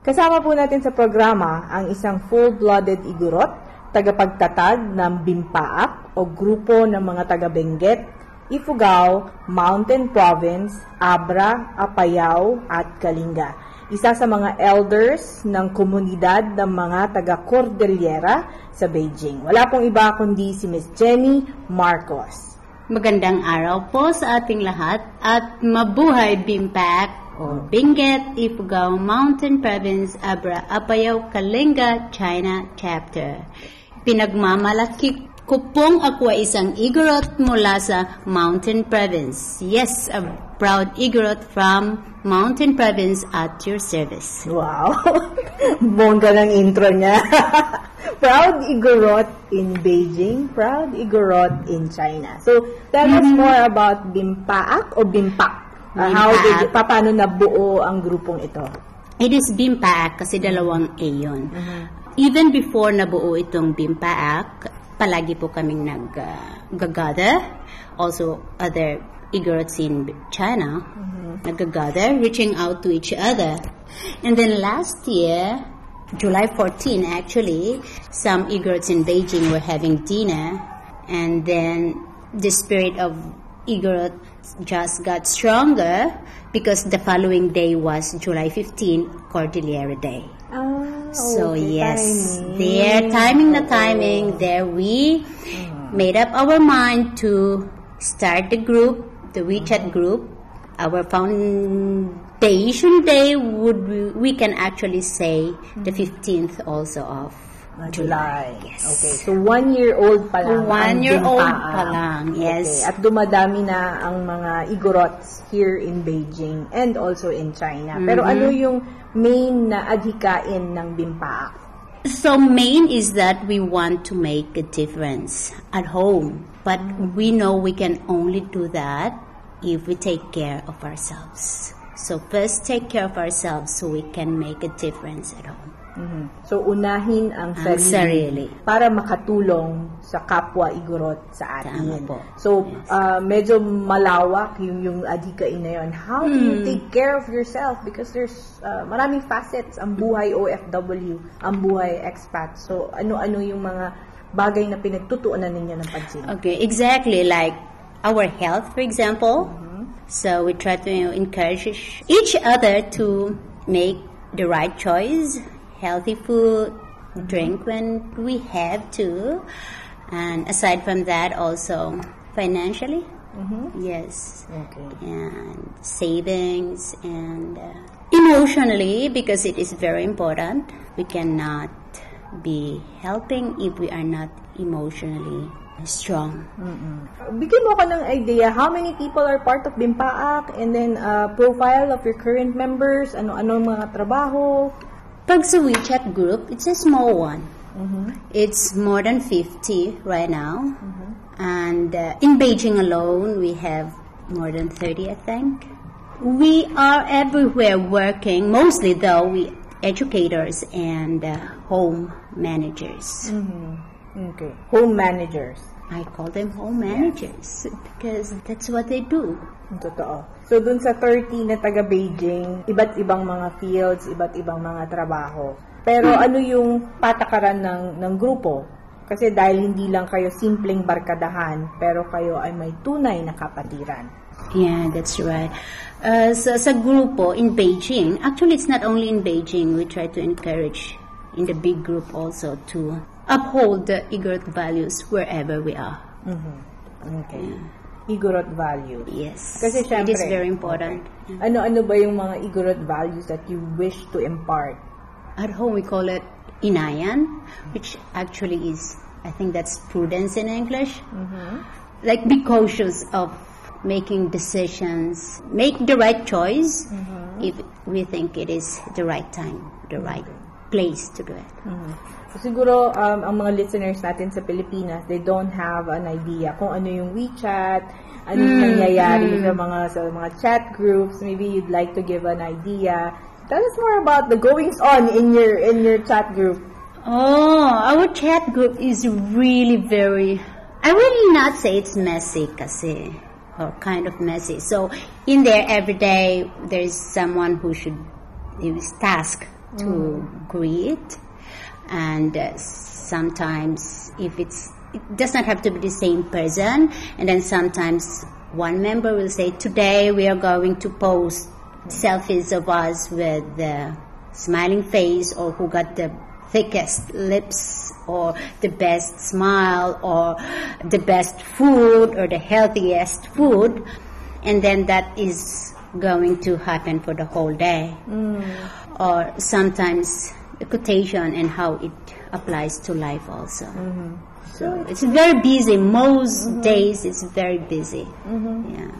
Kasama po natin sa programa ang isang full-blooded igurot, tagapagtatag ng Bimpaak o grupo ng mga taga-Benguet, Ifugao, Mountain Province, Abra, Apayao at Kalinga. Isa sa mga elders ng komunidad ng mga taga-Cordillera sa Beijing. Wala pong iba kundi si Miss Jenny Marcos. Magandang araw po sa ating lahat at mabuhay Bimpaak o Benguet, Ifugao Mountain Province, Abra, Apayao, Kalinga, China Chapter. Pinagmamalaki ko pong ako ay isang Igorot mula sa Mountain Province. Yes, a proud Igorot from Mountain Province at your service. Wow! Bongga ng intro niya. proud Igorot in Beijing, proud Igorot in China. So, tell mm-hmm. us more about Bimpaak o Bimpak. Uh, how did, pa, paano nabuo ang grupong ito? It is BIMPAAC kasi dalawang A yun. Uh-huh. Even before nabuo itong BIMPAAC, palagi po kaming nag-gather. Uh, also, other Igorots in China uh-huh. nag-gather, reaching out to each other. And then last year, July 14 actually, some Igorots in Beijing were having dinner. And then the spirit of Igorot just got stronger because the following day was July 15, Cordillera Day. Oh, so okay, yes, there timing the timing. There we uh-huh. made up our mind to start the group, the WeChat uh-huh. group. Our foundation day would we can actually say the 15th mm-hmm. also of July. Yes. Okay. So, one year old pa lang. One year old pa lang, yes. Okay. At dumadami na ang mga Igorots here in Beijing and also in China. Mm-hmm. Pero ano yung main na adhikain ng Bimpaak? So, main is that we want to make a difference at home. But we know we can only do that if we take care of ourselves. So, first take care of ourselves so we can make a difference at home. Mm-hmm. So, unahin ang, ang sarili, sarili para makatulong sa kapwa igorot sa atin. po. So, yes. uh, medyo malawak yung, yung adhikain na yun. How do you hmm. take care of yourself? Because there's uh, maraming facets ang buhay OFW, ang buhay expat. So, ano-ano yung mga bagay na pinagtutuunan ninyo ng pansin? Okay, exactly. Like our health, for example. Mm-hmm. So, we try to encourage each other to make the right choice healthy food, drink when we have to, and aside from that, also financially. Mm-hmm. Yes. Okay. And savings and uh, emotionally, because it is very important. We cannot be helping if we are not emotionally strong. Mm-mm. Bigyan mo ko ng idea, how many people are part of Bimpaak and then uh, profile of your current members, ano-ano mga trabaho, Pag sa WeChat group, it's a small one. Mm-hmm. It's more than 50 right now. Mm-hmm. And uh, in Beijing alone, we have more than 30, I think. We are everywhere working, mostly though, we educators and uh, home managers. Mm-hmm. Okay. Home managers. I call them home managers because that's what they do. Totoo. So, dun sa 30 na taga Beijing, iba't ibang mga fields, iba't ibang mga trabaho. Pero ano yung patakaran ng, ng grupo? Kasi dahil hindi lang kayo simpleng barkadahan, pero kayo ay may tunay na kapatiran. Yeah, that's right. Uh, sa, sa grupo in Beijing, actually it's not only in Beijing, we try to encourage in the big group also to uphold the Igorot values wherever we are. Mm-hmm. Okay. Yeah. Igorot value. Yes. Kasi syempre, it is very important. Okay. Ano-ano ba yung mga Igorot values that you wish to impart? At home, we call it inayan, which actually is, I think that's prudence in English. Mm-hmm. Like be cautious of making decisions, make the right choice mm-hmm. if we think it is the right time, the right place to do it. Mhm. So, siguro, um, ang mga listeners natin sa Pilipinas, they don't have an idea kung ano yung WeChat, ano yung Mm, nangyayari mm. sa mga sa mga chat groups. Maybe you'd like to give an idea. Tell us more about the goings on in your in your chat group. Oh, our chat group is really very, I will not say it's messy kasi, or kind of messy. So, in there every day, there's someone who should, is tasked to greet. And uh, sometimes if it's, it does not have to be the same person. And then sometimes one member will say, today we are going to post selfies of us with the smiling face or who got the thickest lips or the best smile or the best food or the healthiest food and then that is going to happen for the whole day or sometimes quotation and how it applies to life also so it's very busy most days it's very busy yeah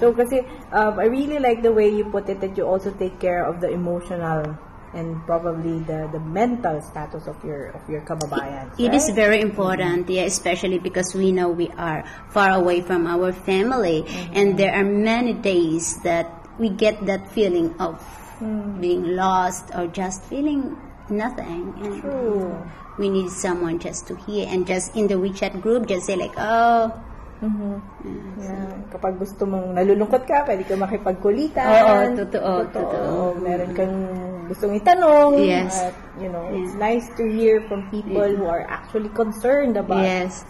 So, kasi, um, I really like the way you put it that you also take care of the emotional and probably the, the mental status of your of your kababayan. It is right? very important, yeah, especially because we know we are far away from our family, Mm-hmm. and there are many days that we get that feeling of Mm. being lost or just feeling nothing. And True. we need someone just to hear, and just in the WeChat group, just say like, oh, Mhm. Yeah. Kapag gusto mong nalulungkot ka, pwede ka makipagkulitan. Oo, totoo, totoo. Meron kang gustong itanong. Yes. At, you know, it's nice to hear from people who are actually concerned about yes.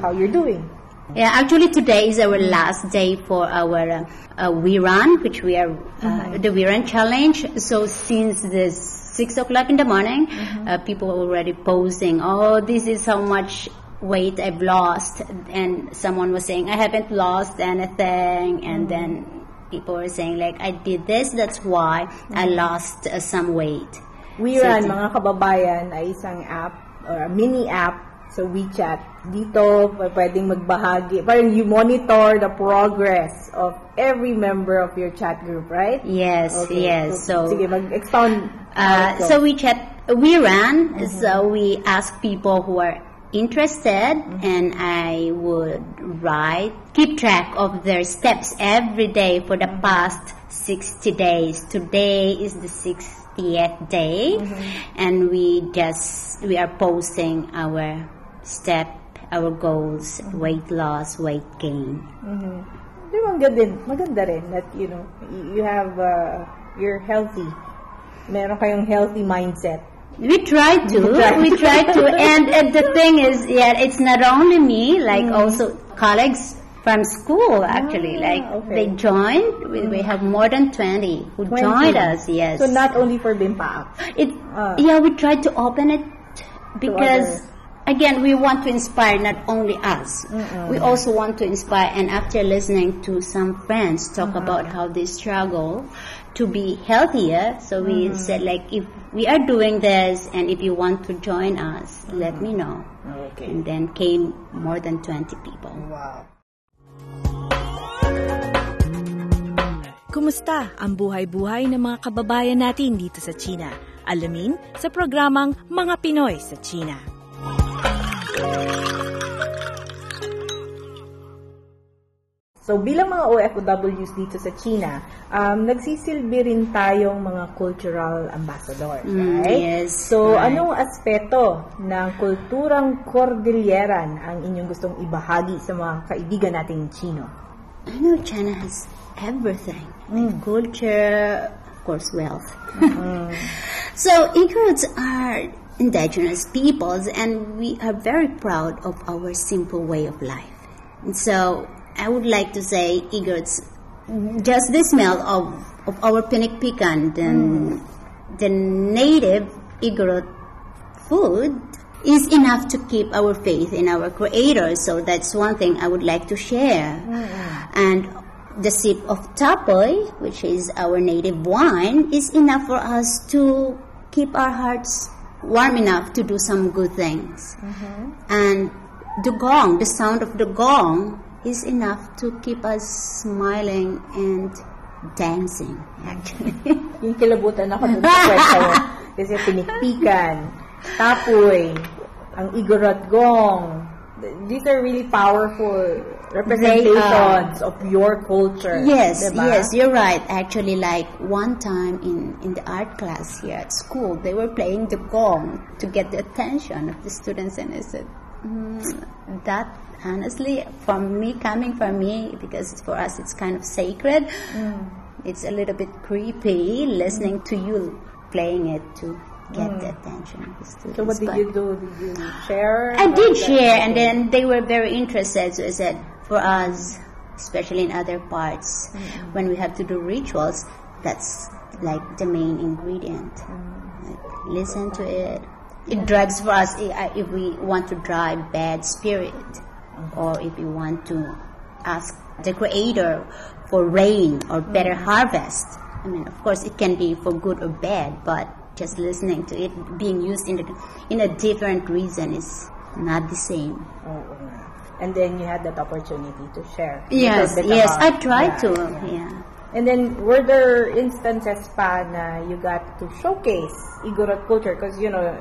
how you're doing. Yeah, actually today is our last day for our uh, uh, We Run, which we are uh, the We Run challenge. So since the six o'clock in the morning, uh, people are already posting, "Oh, this is how much weight I've lost," and someone was saying, "I haven't lost anything," and then people were saying like, "I did this, that's why I lost uh, some weight." We So mga kababayan, ay isang app or a mini app sa WeChat. Dito, pwedeng magbahagi. Parang you monitor the progress of every member of your chat group, right? Yes, Okay. yes. So, sige, mag-expound. Uh, so WeChat, we ran, mm-hmm. so we ask people who are interested mm-hmm. and I would write, keep track of their steps every day for the mm-hmm. past 60 days. Today is the 60th day and we just, we are posting our step, our goals, weight loss, weight gain. Ba, maganda rin that, you know, you have, uh, you're healthy. Meron kayong healthy mindset. We try to. Try. We try to. And, and the thing is, yeah, it's not only me, like also colleagues from school actually. Ah, like okay. they joined. We, we have more than 20 who 20. joined us, yes. So, not only for Bimpa it, Ah. yeah, we tried to open it because. Again, we want to inspire not only us. We also want to inspire and after listening to some friends talk Uh-huh. about how they struggle to be healthier, so we Mm-hmm. said like if we are doing this and if you want to join us, let Mm-hmm. me know. Okay. And then came more than 20 people. Wow. Kumusta ang buhay-buhay ng mga kababayan natin dito sa China? Alamin sa programang Mga Pinoy sa China. So, bilang mga OFWs dito sa China, um, nagsisilbi rin tayong mga cultural ambassador, Mm, right? yes, So, right. anong aspeto ng kulturang Cordilleran ang inyong gustong ibahagi sa mga kaibigan nating Chino? I know China has everything. Like culture, of course, wealth. so Igorots are indigenous peoples and we are very proud of our simple way of life. And so I would like to say Igorots, just the smell of, of our pinikpikan, the, the native Igorot food is enough to keep our faith in our creator. So that's one thing I would like to share. Mm. And the sip of tapoy, which is our native wine, is enough for us to keep our hearts warm enough to do some good things. Mm-hmm. And the gong, the sound of the gong, is enough to keep us smiling and dancing, actually. Yung kilabutan ako dun sa kwento. Kasi pinikpikan, tapoy, ang igorot gong. These are really powerful representations of your culture. Yes, diba? yes, you're right. Actually, like one time in, in the art class here at school, they were playing the gong to get the attention of the students, and I said, mm, that honestly, from me, coming from me, because for us it's kind of sacred, it's a little bit creepy listening to you playing it to get the attention of the students. So what did But- you do? Did you share? I did share, and then they were very interested. So I said, for us, especially in other parts, mm-hmm. when we have to do rituals, that's like the main ingredient. Mm-hmm. Like, listen to it. It drives for us eh, if we want to drive bad spirit, mm-hmm. or if we want to ask the Creator for rain or better harvest. I mean, of course, it can be for good or bad, but just listening to it being used in a, in a different reason is not the same. Oh, Nga. And then you had that opportunity to share. Yes, yes, about I tried that. to. Yeah. Yeah. And then, were there instances pa na you got to showcase Igorot culture? Because, you know,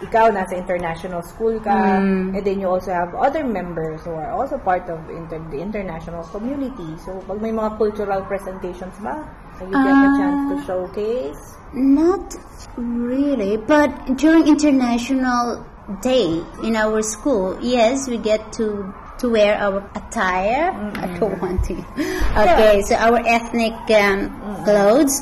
ikaw nasa international school ka, Mm. and then you also have other members who are also part of inter- the international community. So, pag may mga cultural presentations ba, you get a Ah. chance to showcase? Not really, but during International Day in our school, yes, we get to to wear our attire. I don't want to. Okay, so our ethnic um, clothes,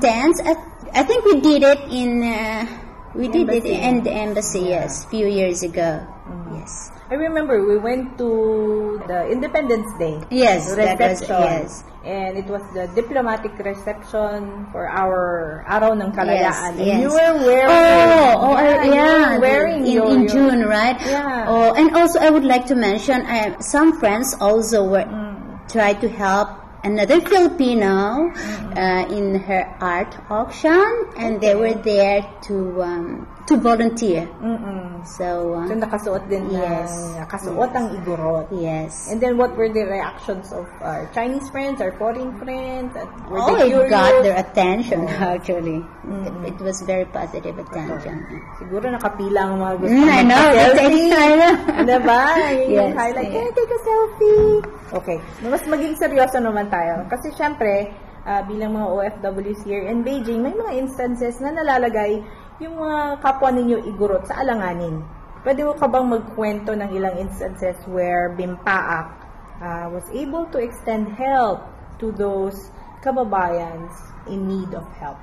dance. I, I think we did it in. Uh, we did it in the embassy. Yes, few years ago. Yes. I remember we went to the Independence Day. Yes, that was- reception. yes. And it was the diplomatic reception for our Araw ng Kalayaan. and yes. you were wearing Oh, oh, yeah, yeah, you were wearing in, your, in your- June, right? Yeah. Oh, and also I would like to mention, uh, some friends also were Mm. try to help another Filipino uh, in her art auction, and they were there to um, to volunteer. Mm-mm. So, So uh, nakasuot din Yes. ng nakasuot ang igorot. yes. And then what were the reactions of our Chinese friends, our foreign friends? Were Oh, it curious? got their attention actually. It, it was very positive attention. Siguro nakapila ang mga gusto Mm, I know, magpa-selfie. I know. diba? Yes, highlight, yeah. I take a selfie? Okay. Mas maging seryoso naman tayo. Kasi syempre, ah, bilang mga OFWs here in Beijing, may mga instances na nalalagay yung mga kapwa ninyo igurot sa alanganin. Pwede mo ka bang magkwento ng ilang instances where Bimpaak ah, was able to extend help to those kababayans in need of help?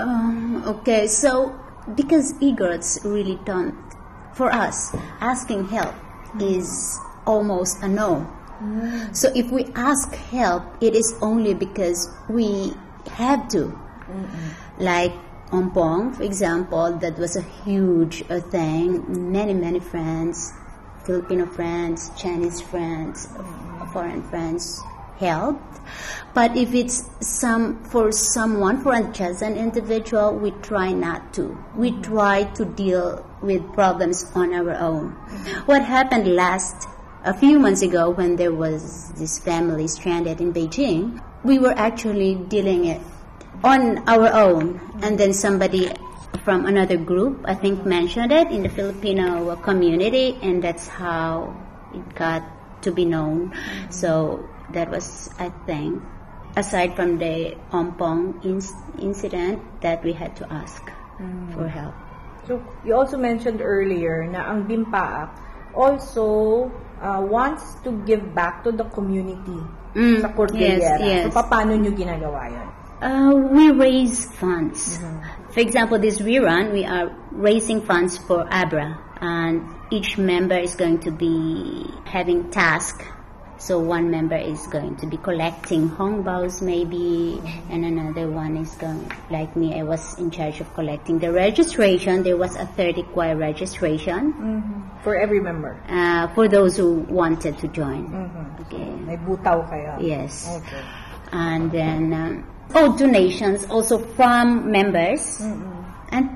Um, okay, so because egots really don't, for us, asking help is almost a no. So if we ask help, it is only because we have to. Like Ompong, for example, that was a huge uh, thing. Many, many friends, Filipino friends, Chinese friends, foreign friends helped. But if it's some for someone, for just an individual, we try not to. We try to deal with problems on our own. What happened last a few months ago when there was this family stranded in Beijing, we were actually dealing it on our own, and then somebody from another group, I think, mentioned it in the Filipino community, and that's how it got to be known. So that was, I think, aside from the Ompong inc- incident, that we had to ask for help. So, you also mentioned earlier na ang Bimpaak also uh, wants to give back to the community Mm, sa Cordillera. yes, yes. So, paano nyo ginagawa yun? Uh, we raise funds. For example, this WeRun, we are raising funds for Abra, and each member is going to be having task. So one member is going to be collecting hongbaos maybe, and another one is going, like me, I was in charge of collecting the registration. There was a 30 kuai registration For every member. uh, for those who wanted to join. Okay. May butaw kayo. Yes Okay. and then um, oh donations also from members. And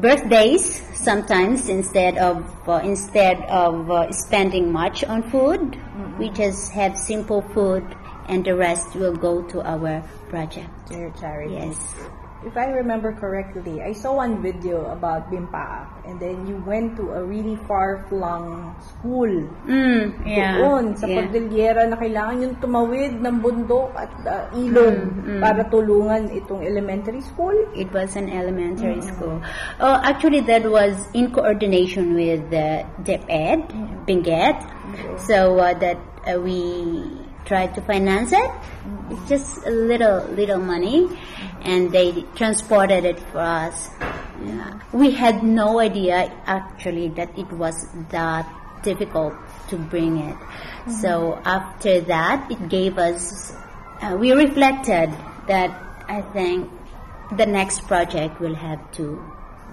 birthdays sometimes instead of uh, instead of uh, spending much on food we just have simple food and the rest will go to our project. To your charity. yes if I remember correctly, I saw one video about Bimpaak and then you went to a really far-flung school. Mm, yeah. Doon, sa yeah. Cordillera na kailangan yung tumawid ng bundok at uh, ilog Mm, para tulungan itong elementary school. It was an elementary school. Oh, actually, that was in coordination with uh, DepEd, Benguet. So uh, that uh, we tried to finance it. It's just a little, little money, and they transported it for us. Yeah. We had no idea actually that it was that difficult to bring it. So after that, it gave us. Uh, we reflected that I think the next project will have to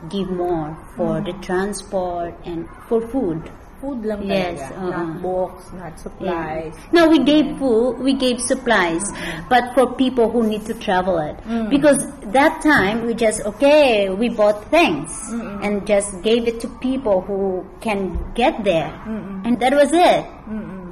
give more for the transport and for food. Food lang Yes, talaga. oo. Not books, not supplies. No, we gave food, we gave supplies, but for people who need to travel it. Mm. Because that time we just, okay, we bought things and just gave it to people who can get there. And that was it.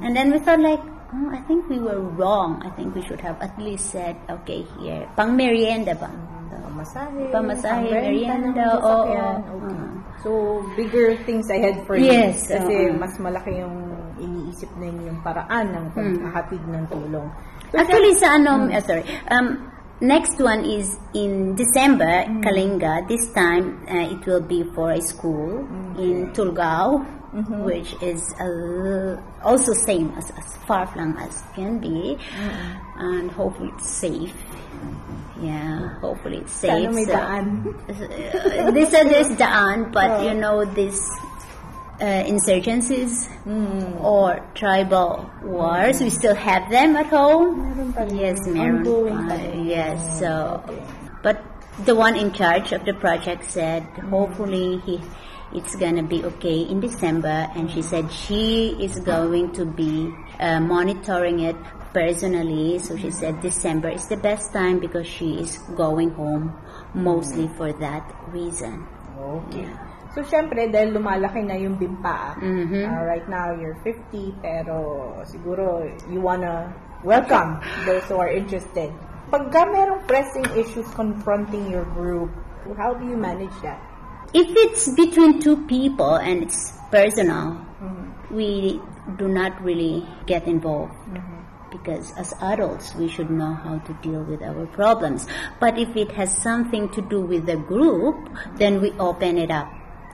And then we thought like, oh, I think we were wrong. I think we should have at least said, okay, here, pang merienda ba? Pamasahe, Pamasahe, merienda, oo. Okay. So, bigger things ahead for Yes, you. Kasi oo. mas malaki yung iniisip na yung paraan ng paghahatid ng tulong. Actually, sa ano, uh, sorry, um, next one is in December, Kalinga. This time, uh, it will be for a school in Tulgao, which is uh, also same as, as far flung as can be, and hopefully it's safe. Yeah, hopefully it's safe. So- daan. uh, said there's daan, but you know this uh, insurgencies or tribal wars, we still have them at home. Yes, Uh, yes, so but the one in charge of the project said hopefully he it's gonna be okay in December, and she said she is going to be uh, monitoring it personally. So she said December is the best time because she is going home mostly for that reason. Okay. So, syempre, dahil lumalaki na yung bimpa, Mhm. uh, right now you're 50, pero siguro you wanna welcome those who are interested. Pagka merong pressing issues confronting your group, how do you manage that? If it's between two people and it's personal, mm-hmm. we do not really get involved. Mm-hmm. Because as adults, we should know how to deal with our problems. But if it has something to do with the group, then we open it up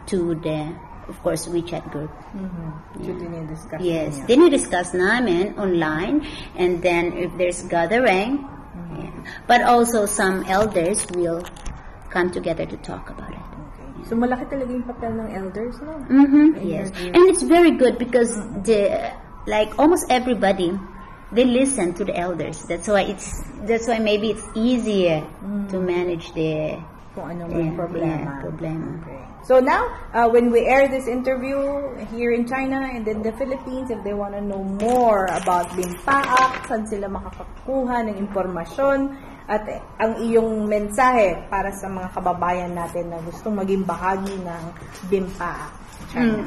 to the, of course, WeChat group. Mm-hmm. Din yung discussion Yes. Then we discuss namin online, and then if there's gathering, yeah. but also some elders will come together to talk about it. So, malaki talaga yung papel ng elders, no? Mm-hmm. Yes, and it's very good because the like almost everybody they listen to the elders. That's why it's that's why maybe it's easier to manage the Kung ano may yeah, problema. yeah, problema. Okay. So now, uh, when we air this interview here in China and then the Philippines, if they want to know more about Bimpaak, saan sila makakakuha ng impormasyon, at ang iyong mensahe para sa mga kababayan natin na gustong maging bahagi ng Bimpaak. China.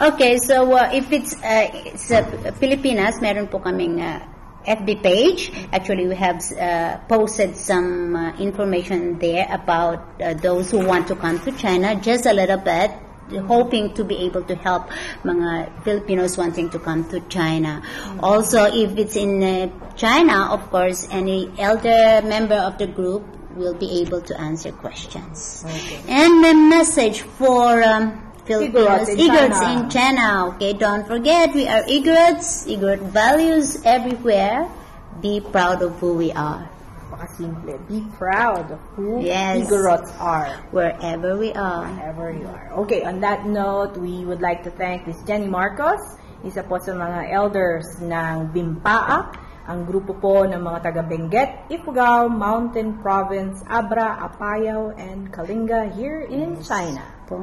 Okay, so uh, if it's uh, sa Pilipinas, meron po kaming uh, FB page. Actually, we have uh, posted some uh, information there about uh, those who want to come to China, just a little bit, hoping to be able to help mga Filipinos wanting to come to China. Also, if it's in uh, China, of course, any elder member of the group will be able to answer questions. Okay. And the message for um, Filipinos, in China. in China. Okay, don't forget we are Igorots. Igorot values everywhere. Be proud of who we are, Napakasimple. Be proud of who Yes. Igorots are. wherever we are. wherever you are. Okay, on that note, we would like to thank Miss Jenny Marcos, isa po sa mga elders ng Bimpaak, ang grupo po ng mga taga Benguet, Ifugao, Mountain Province, Abra, Apayao, and Kalinga here in China. Po